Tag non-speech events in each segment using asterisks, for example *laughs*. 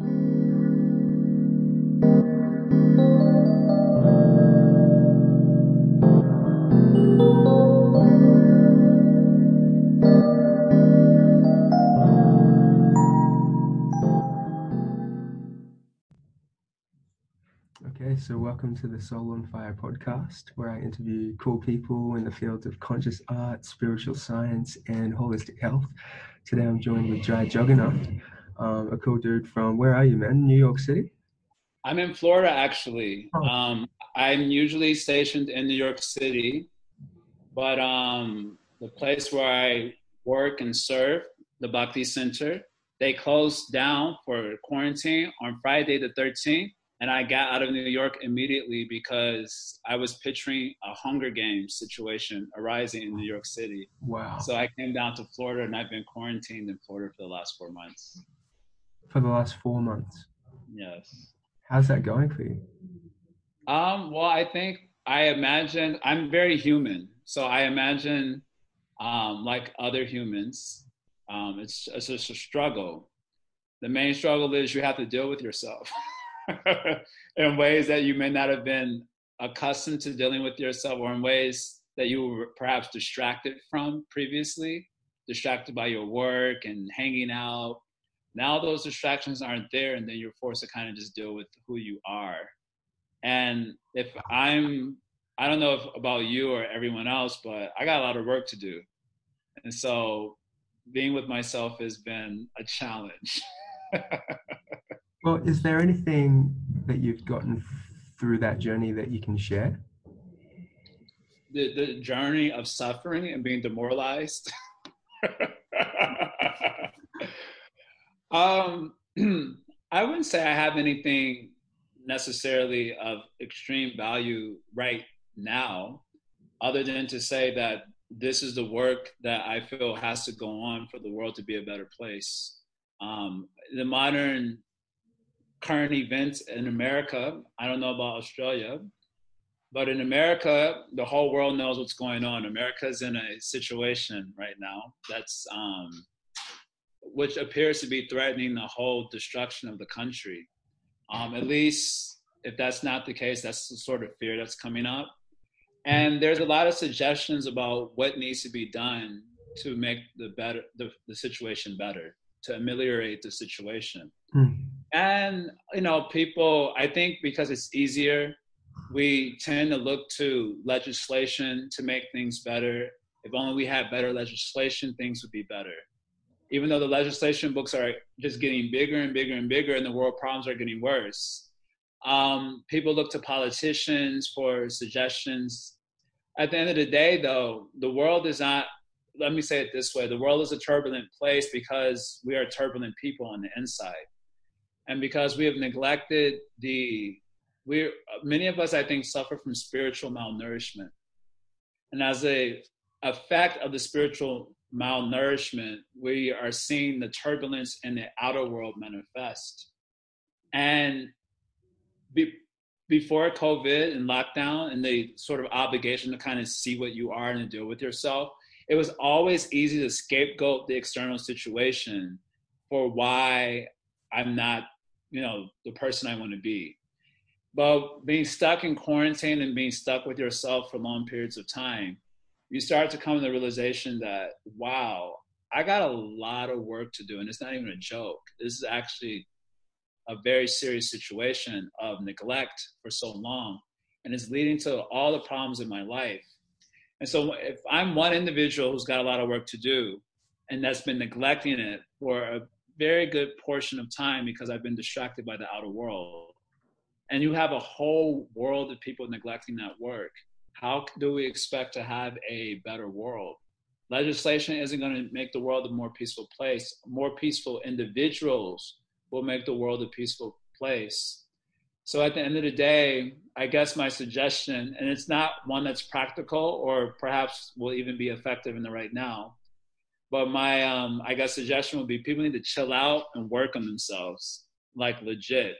Okay, so welcome to the Soul on Fire podcast, where I interview cool people in the fields of conscious art, spiritual science, and holistic health. Today I'm joined with Jaya Jagannath, um, a cool dude from, where are you, man? New York City? I'm in Florida, actually. Oh. Um, I'm usually stationed in New York City, but um, the place where I work and serve, the Bhakti Center, they closed down for quarantine on Friday the 13th and I got out of New York immediately because I was picturing a Hunger Games situation arising in New York City. Wow. So I came down to Florida and I've been quarantined in Florida for the last four months. For the last four months. Yes. How's that going for you? Um, well, I think I imagine I'm very human. So I imagine, um, like other humans, um, it's, it's just a struggle. The main struggle is you have to deal with yourself. *laughs* in ways that you may not have been accustomed to dealing with yourself or in ways that you were perhaps distracted from previously, distracted by your work and hanging out. Now those distractions aren't there, and then you're forced to kind of just deal with who you are. And if I'm, I don't know if about you or everyone else, but I got a lot of work to do. And so being with myself has been a challenge. *laughs* Well, is there anything that you've gotten through that journey that you can share? the, the journey of suffering and being demoralized. *laughs* um, *clears throat* I wouldn't say I have anything necessarily of extreme value right now, other than to say that this is the work that I feel has to go on for the world to be a better place. Um, the modern current events in America, I don't know about Australia, but in America, the whole world knows what's going on. America's in a situation right now that's um, which appears to be threatening the whole destruction of the country. Um, at least, if that's not the case, that's the sort of fear that's coming up. And there's a lot of suggestions about what needs to be done to make the better the, the situation better, to ameliorate the situation. Mm. And you know, people, I think because it's easier we tend to look to legislation to make things better. If only we had better legislation, things would be better. Even though the legislation books are just getting bigger and bigger and bigger, and the world problems are getting worse, um, people look to politicians for suggestions. At the end of the day, though, the world is not. Let me say it this way: the world is a turbulent place because we are turbulent people on the inside, and because we have neglected the we many of us i think suffer from spiritual malnourishment and as a effect of the spiritual malnourishment we are seeing the turbulence in the outer world manifest. And be, before covid and lockdown and the sort of obligation to kind of see what you are and deal with yourself it was always easy to scapegoat the external situation for why i'm not you know the person i want to be. But being stuck in quarantine and being stuck with yourself for long periods of time, you start to come to the realization that, wow, I got a lot of work to do. And it's not even a joke. This is actually a very serious situation of neglect for so long. And it's leading to all the problems in my life. And so if I'm one individual who's got a lot of work to do and that's been neglecting it for a very good portion of time because I've been distracted by the outer world, and you have a whole world of people neglecting that work, how do we expect to have a better world? Legislation isn't going to make the world a more peaceful place. More peaceful individuals will make the world a peaceful place. So at the end of the day, I guess my suggestion, and it's not one that's practical or perhaps will even be effective in the right now, but my um, I guess suggestion would be people need to chill out and work on themselves, like legit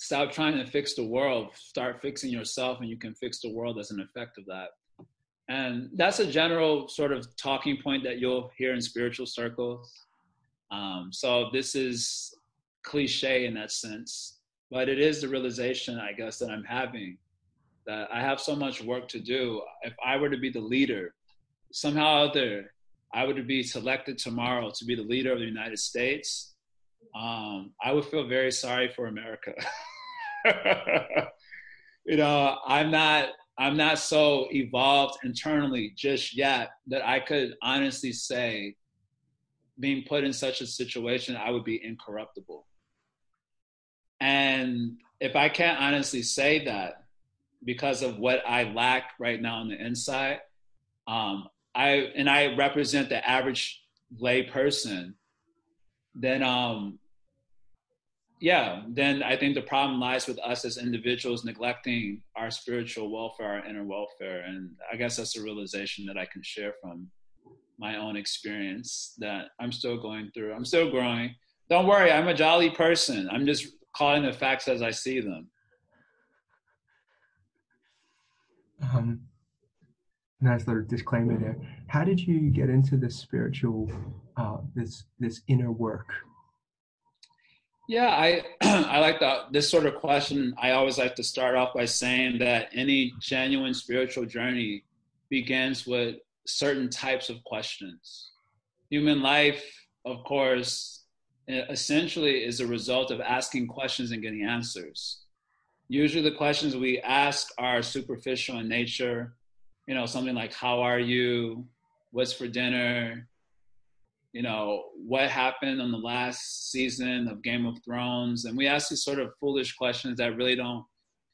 stop trying to fix the world start fixing yourself and you can fix the world as an effect of that and that's a general sort of talking point that you'll hear in spiritual circles um, so this is cliche in that sense, but it is the realization, I guess, that I'm having that I have so much work to do. If I were to be the leader, somehow or other, I to be selected tomorrow to be the leader of the United States, um, I would feel very sorry for America. *laughs* *laughs* you know, I'm not I'm not so evolved internally just yet that I could honestly say being put in such a situation I would be incorruptible. And if I can't honestly say that because of what I lack right now on the inside, um, I and I represent the average lay person, then um, yeah, then I think the problem lies with us as individuals neglecting our spiritual welfare, our inner welfare. And I guess that's a realization that I can share from my own experience that I'm still going through. I'm still growing. Don't worry, I'm a jolly person. I'm just calling the facts as I see them. Um, nice little disclaimer there. How did you get into this spiritual, uh, this this inner work? Yeah, I *clears throat* I like this sort of question. I always like to start off by saying that any genuine spiritual journey begins with certain types of questions. Human life, of course, essentially is a result of asking questions and getting answers. Usually, the questions we ask are superficial in nature. You know, something like, How are you? What's for dinner? You know, what happened on the last season of Game of Thrones. And we ask these sort of foolish questions that really don't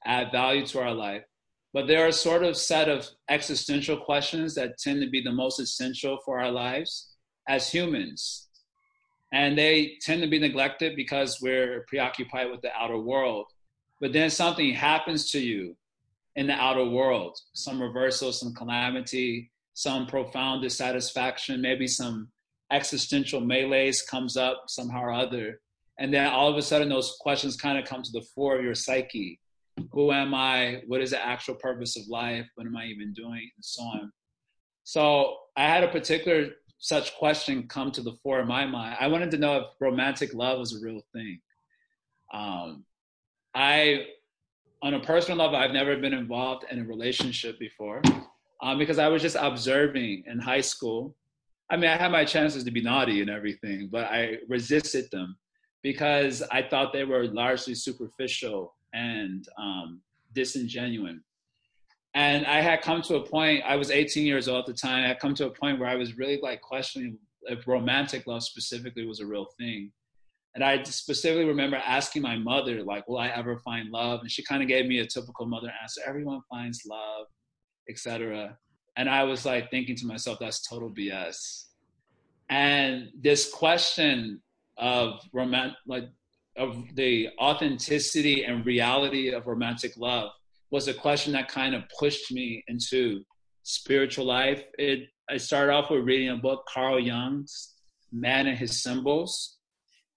add value to our life. But there are sort of set of existential questions that tend to be the most essential for our lives as humans. And they tend to be neglected because we're preoccupied with the outer world. But then something happens to you in the outer world some reversal, some calamity, some profound dissatisfaction, maybe some existential melees comes up somehow or other. And then all of a sudden, those questions kind of come to the fore of your psyche. Who am I? What is the actual purpose of life? What am I even doing? And so on. So I had a particular such question come to the fore in my mind. I wanted to know if romantic love was a real thing. Um, I, on a personal level, I've never been involved in a relationship before um, because I was just observing in high school I mean, I had my chances to be naughty and everything, but I resisted them because I thought they were largely superficial and um, disingenuine. And I had come to a point, I was 18 years old at the time, I had come to a point where I was really like questioning if romantic love specifically was a real thing. And I specifically remember asking my mother, like, will I ever find love? And she kind of gave me a typical mother answer, everyone finds love, etc and I was like thinking to myself, that's total BS. And this question of romantic, like of the authenticity and reality of romantic love was a question that kind of pushed me into spiritual life. It I started off with reading a book, Carl Jung's Man and His Symbols.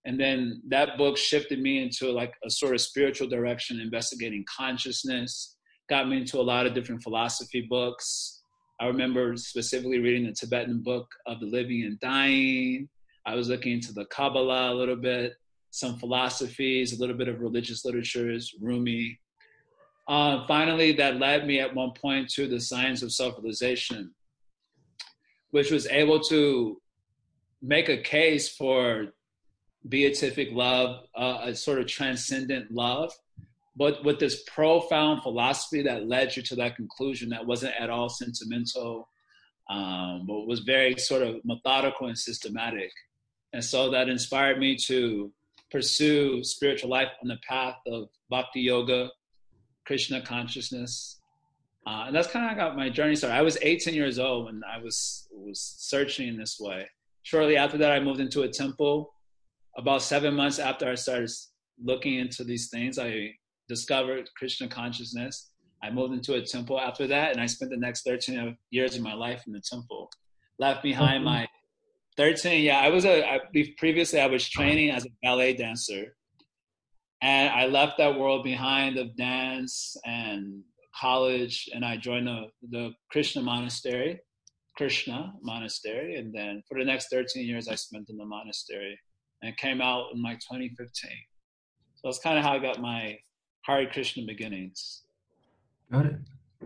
And then that book shifted me into like a sort of spiritual direction, investigating consciousness, got me into a lot of different philosophy books, I remember specifically reading the Tibetan book of the living and dying. I was looking into the Kabbalah a little bit, some philosophies, a little bit of religious literatures, Rumi. Uh, finally, that led me at one point to the science of self realization, which was able to make a case for beatific love, uh, a sort of transcendent love but with this profound philosophy that led you to that conclusion that wasn't at all sentimental, um, but was very sort of methodical and systematic. And so that inspired me to pursue spiritual life on the path of bhakti yoga, Krishna consciousness. Uh, and that's kind of how my journey started. I was 18 years old when I was was searching in this way. Shortly after that, I moved into a temple. About seven months after I started looking into these things, I discovered Krishna consciousness. I moved into a temple after that, and I spent the next 13 years of my life in the temple. Left behind mm-hmm. my 13. Yeah, I was a. I, previously I was training as a ballet dancer, and I left that world behind of dance and college, and I joined the the Krishna monastery, Krishna monastery, and then for the next 13 years I spent in the monastery. and came out in like 2015. So that's kind of how I got my Hare Krishna beginnings. Got it.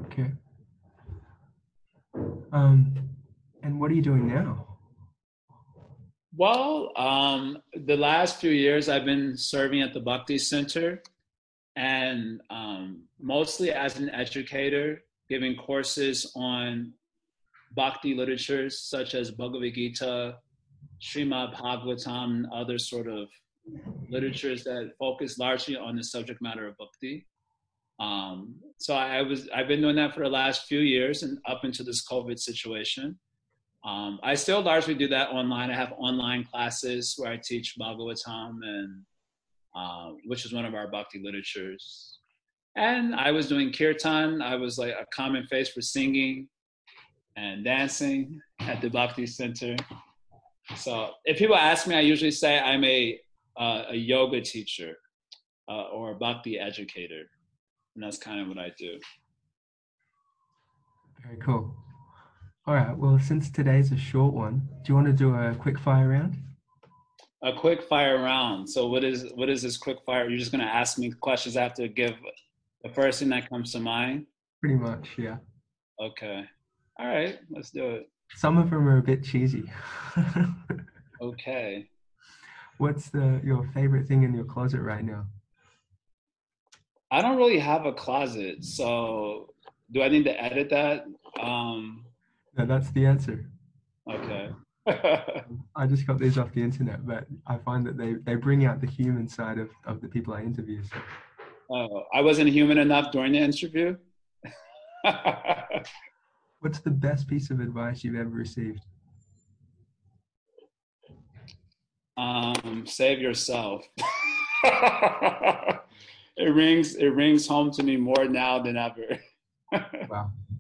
Okay. Um, and what are you doing now? Well, um, the last few years I've been serving at the Bhakti Center and um, mostly as an educator, giving courses on Bhakti literatures such as Bhagavad Gita, Srimad Bhagavatam, and other sort of literatures that focus largely on the subject matter of Bhakti. Um, so I was I've been doing that for the last few years and up into this COVID situation. Um, I still largely do that online. I have online classes where I teach Bhagavatam and uh, which is one of our bhakti literatures. And I was doing kirtan. I was like a common face for singing and dancing at the Bhakti Center. So if people ask me, I usually say I'm a uh, a yoga teacher uh, or a bhakti educator, and that's kind of what I do. Very cool. All right. Well, since today's a short one, do you want to do a quick fire round? A quick fire round. So what is what is this quick fire? You're just gonna ask me questions. I have to give the first thing that comes to mind. Pretty much, yeah. Okay. All right. Let's do it. Some of them are a bit cheesy. *laughs* okay. What's the your favorite thing in your closet right now? I don't really have a closet, so do I need to edit that? Um, no, that's the answer. Okay. *laughs* I just got these off the internet, but I find that they, they bring out the human side of, of the people I interview. So. Oh, I wasn't human enough during the interview. *laughs* What's the best piece of advice you've ever received? Um, save yourself. *laughs* it rings it rings home to me more now than ever. *laughs* wow. Do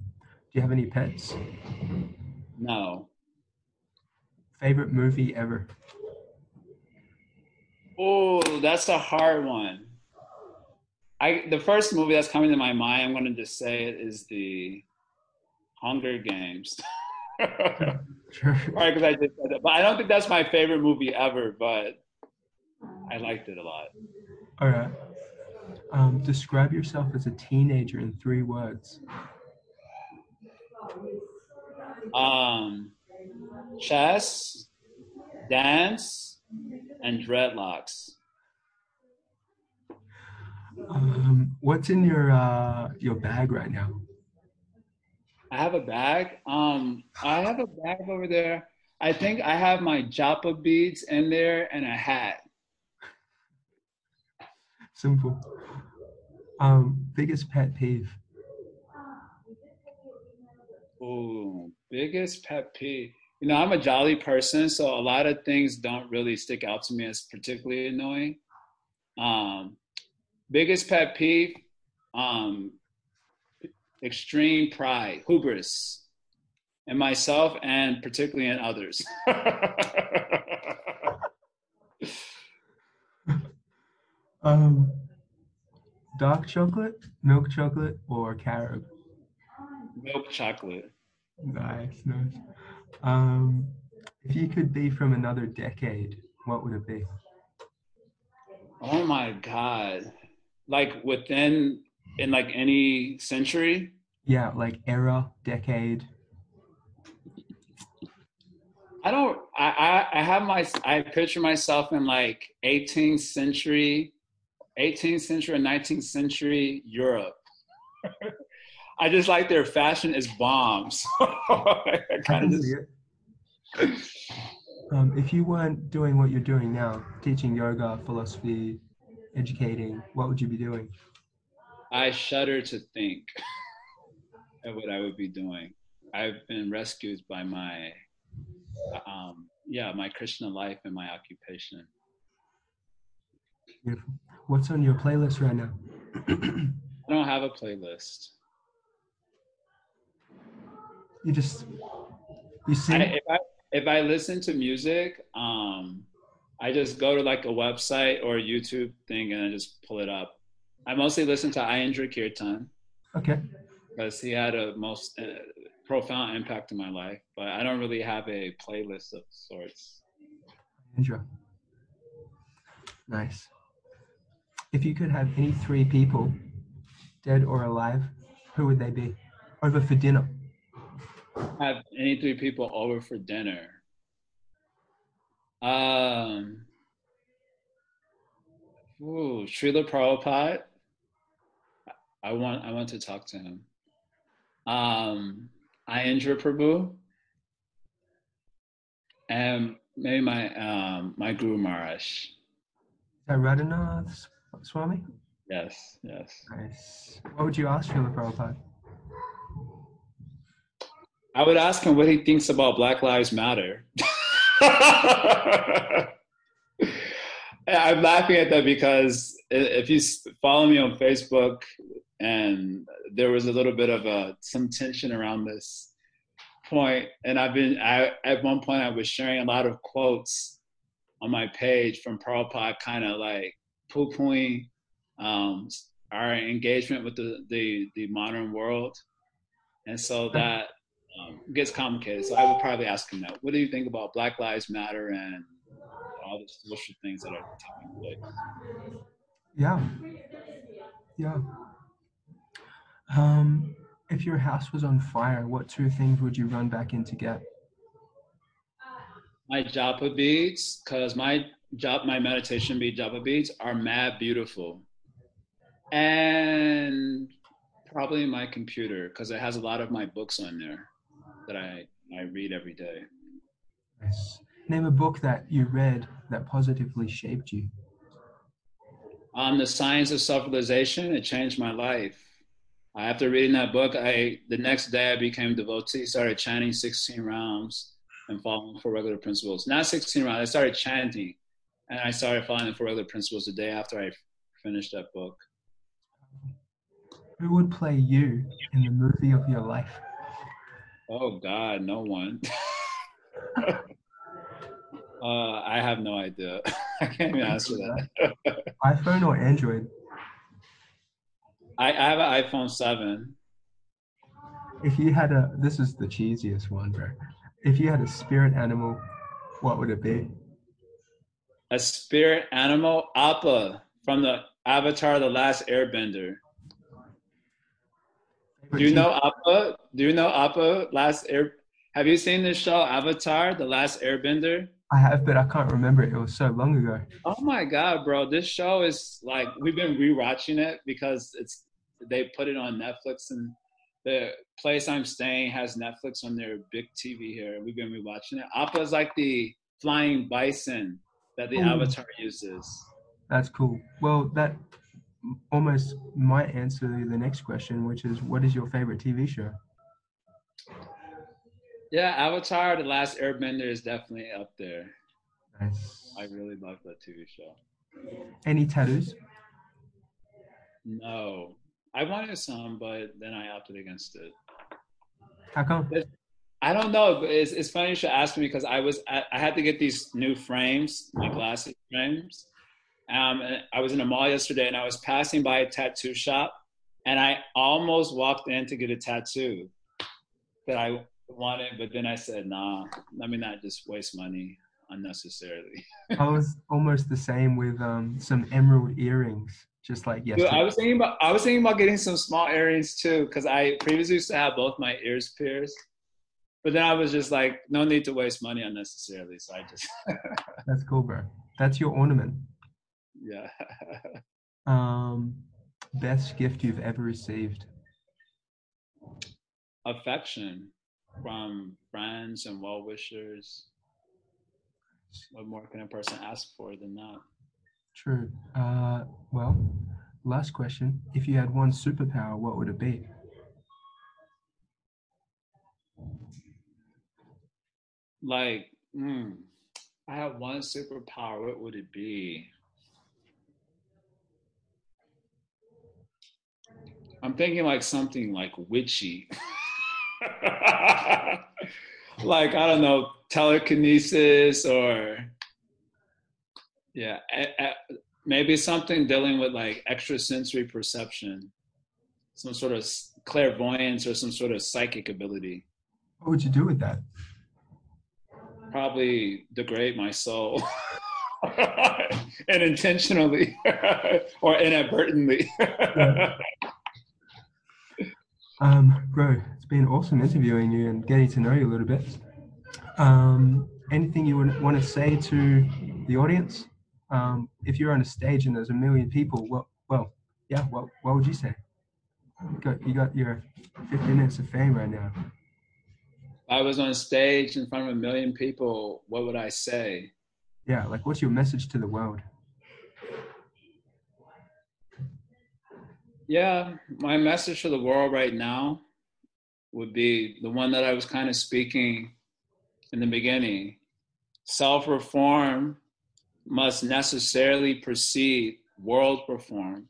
you have any pets? No. Favorite movie ever? Oh, that's a hard one. I the first movie that's coming to my mind, I'm going to just say it is the Hunger Games. *laughs* *laughs* sure. Right, because I just said that. But I don't think that's my favorite movie ever, but I liked it a lot. All right. Um, describe yourself as a teenager in three words. Um, chess, dance, and dreadlocks. Um, what's in your uh, your bag right now? I have a bag. Um, I have a bag over there. I think I have my japa beads in there and a hat. Simple. Um, biggest pet peeve. Oh, biggest pet peeve. You know, I'm a jolly person, so a lot of things don't really stick out to me as particularly annoying. Um, biggest pet peeve, um, extreme pride, hubris, in myself and particularly in others. *laughs* um, dark chocolate, milk chocolate, or carob? Milk chocolate. Nice, nice. Um, if you could be from another decade, what would it be? Oh my God. Like within, in like any century? Yeah, like era, decade. I don't, I, I, I have my, I picture myself in like 18th century, 18th century, and 19th century Europe. *laughs* I just like their fashion is bombs. *laughs* Kind of just. Um, if you weren't doing what you're doing now, teaching yoga, philosophy, educating, what would you be doing? I shudder to think *laughs* of what I would be doing. I've been rescued by my, um, yeah, my Krishna life and my occupation. Beautiful. What's on your playlist right now? *clears throat* I don't have a playlist. You just you see. if I if I listen to music, um, I just go to like a website or a YouTube thing and I just pull it up. I mostly listen to Aindra Kirtan. Okay. Because he had a most uh, profound impact in my life, but I don't really have a playlist of sorts. Aindra. Nice. If you could have any three people, dead or alive, who would they be? Over for dinner. Have any three people over for dinner? Um, ooh, Srila Prabhupada. I want I want to talk to him. Um, Aindra Prabhu, and maybe my um, my Guru Maharaj. Is that Radhanath Swami? Yes, yes. Nice. What would you ask Srila Prabhupada? I would ask him what he thinks about Black Lives Matter. *laughs* I'm laughing at that because if you follow me on Facebook, and there was a little bit of a some tension around this point, and I've been I, at one point I was sharing a lot of quotes on my page from Prabhupada, kind of like poo-pooing um, our engagement with the, the the modern world, and so that um, gets complicated. So I would probably ask him that. What do you think about Black Lives Matter and all the social things that are taking place? Yeah. Yeah. Um, if your house was on fire, what two things would you run back in to get? My japa beads, because my job, my meditation bead japa beads are mad beautiful, and probably my computer because it has a lot of my books on there that I I read every day. Nice. Name a book that you read that positively shaped you. Um, the Science of Self-Realization. It changed my life. After reading that book, I the next day I became devotee. Started chanting 16 rounds and following four regular principles. Not 16 rounds. I started chanting, and I started following the four regular principles the day after I finished that book. Who would play you in the movie of your life? Oh God, no one. *laughs* uh, I have no idea. *laughs* I can't even answer that. *laughs* iPhone or Android? I, I have an iPhone 7. If you had a, this is the cheesiest one, bro. If you had a spirit animal, what would it be? A spirit animal? Appa from the Avatar The Last Airbender. Do you know Appa? Do you know Appa? Last Air. Have you seen the show Avatar: The Last Airbender? I have, but I can't remember it. It was so long ago. Oh my god, bro! This show is like we've been rewatching it because it's they put it on Netflix and the place I'm staying has Netflix on their big TV here. We've been rewatching it. Appa is like the flying bison that the Ooh. Avatar uses. That's cool. Well, that almost might answer the next question, which is, what is your favorite TV show? Yeah, Avatar: The Last Airbender is definitely up there. Nice. I really love that TV show. Any tattoos? No, I wanted some, but then I opted against it. How come? I don't know. It's, it's funny you should ask me because I was I, I had to get these new frames, my glasses frames, um, I was in a mall yesterday and I was passing by a tattoo shop and I almost walked in to get a tattoo that I wanted, but then I said, nah, let me not just waste money unnecessarily. *laughs* I was almost the same with um, some emerald earrings, just like yesterday. Dude, I was thinking about I was thinking about getting some small earrings too, because I previously used to have both my ears pierced. But then I was just like, no need to waste money unnecessarily. So I just *laughs* That's cool, bro. That's your ornament yeah. *laughs* um, best gift you've ever received? Affection from friends and well wishers. What more can a person ask for than that? True. Uh, well, last question. If you had one superpower, what would it be? Like, mm, I have one superpower. What would it be? I'm thinking like something like witchy. *laughs* *laughs* like, I don't know, telekinesis or, yeah, maybe something dealing with like extrasensory perception, some sort of clairvoyance or some sort of psychic ability. What would you do with that? Probably degrade my soul. *laughs* and intentionally *laughs* or inadvertently. Um, bro, it's been awesome interviewing you and getting to know you a little bit. Um, anything you would want to say to the audience? Um, if you're on a stage and there's a million people, well, well, yeah, what, what would you say? You got, you got your 15 minutes of fame right now. If I was on stage in front of a million people, what would I say? Yeah, like what's your message to the world? Yeah, my message to the world right now would be the one that I was kind of speaking in the beginning. Self reform must necessarily precede world reform,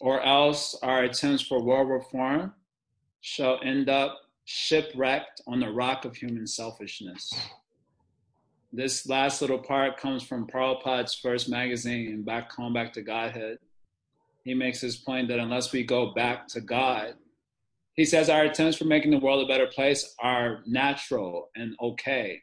or else our attempts for world reform shall end up shipwrecked on the rock of human selfishness. This last little part comes from Prabhupada's first magazine, Back Home, Back to Godhead. He makes his point that unless we go back to God, he says our attempts for making the world a better place are natural and okay.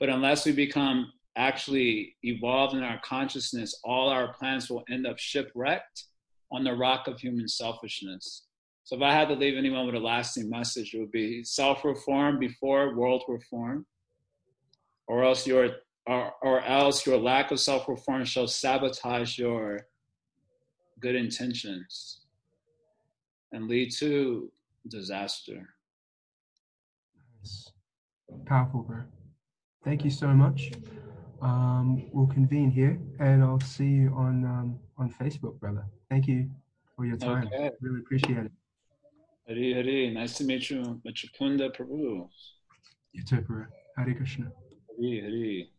But unless we become actually evolved in our consciousness, all our plans will end up shipwrecked on the rock of human selfishness. So if I had to leave anyone with a lasting message, it would be self-reform before world reform, or else your or, or else your lack of self-reform shall sabotage your good intentions and lead to disaster. Nice. Powerful, bro. Thank you so much. Um, we'll convene here, and I'll see you on um, on Facebook, brother. Thank you for your time. Okay. Really appreciate it. Hari Hari, nice to meet you, Machapunda Prabhu. You too, bro. Hare Krishna. Hari Hari.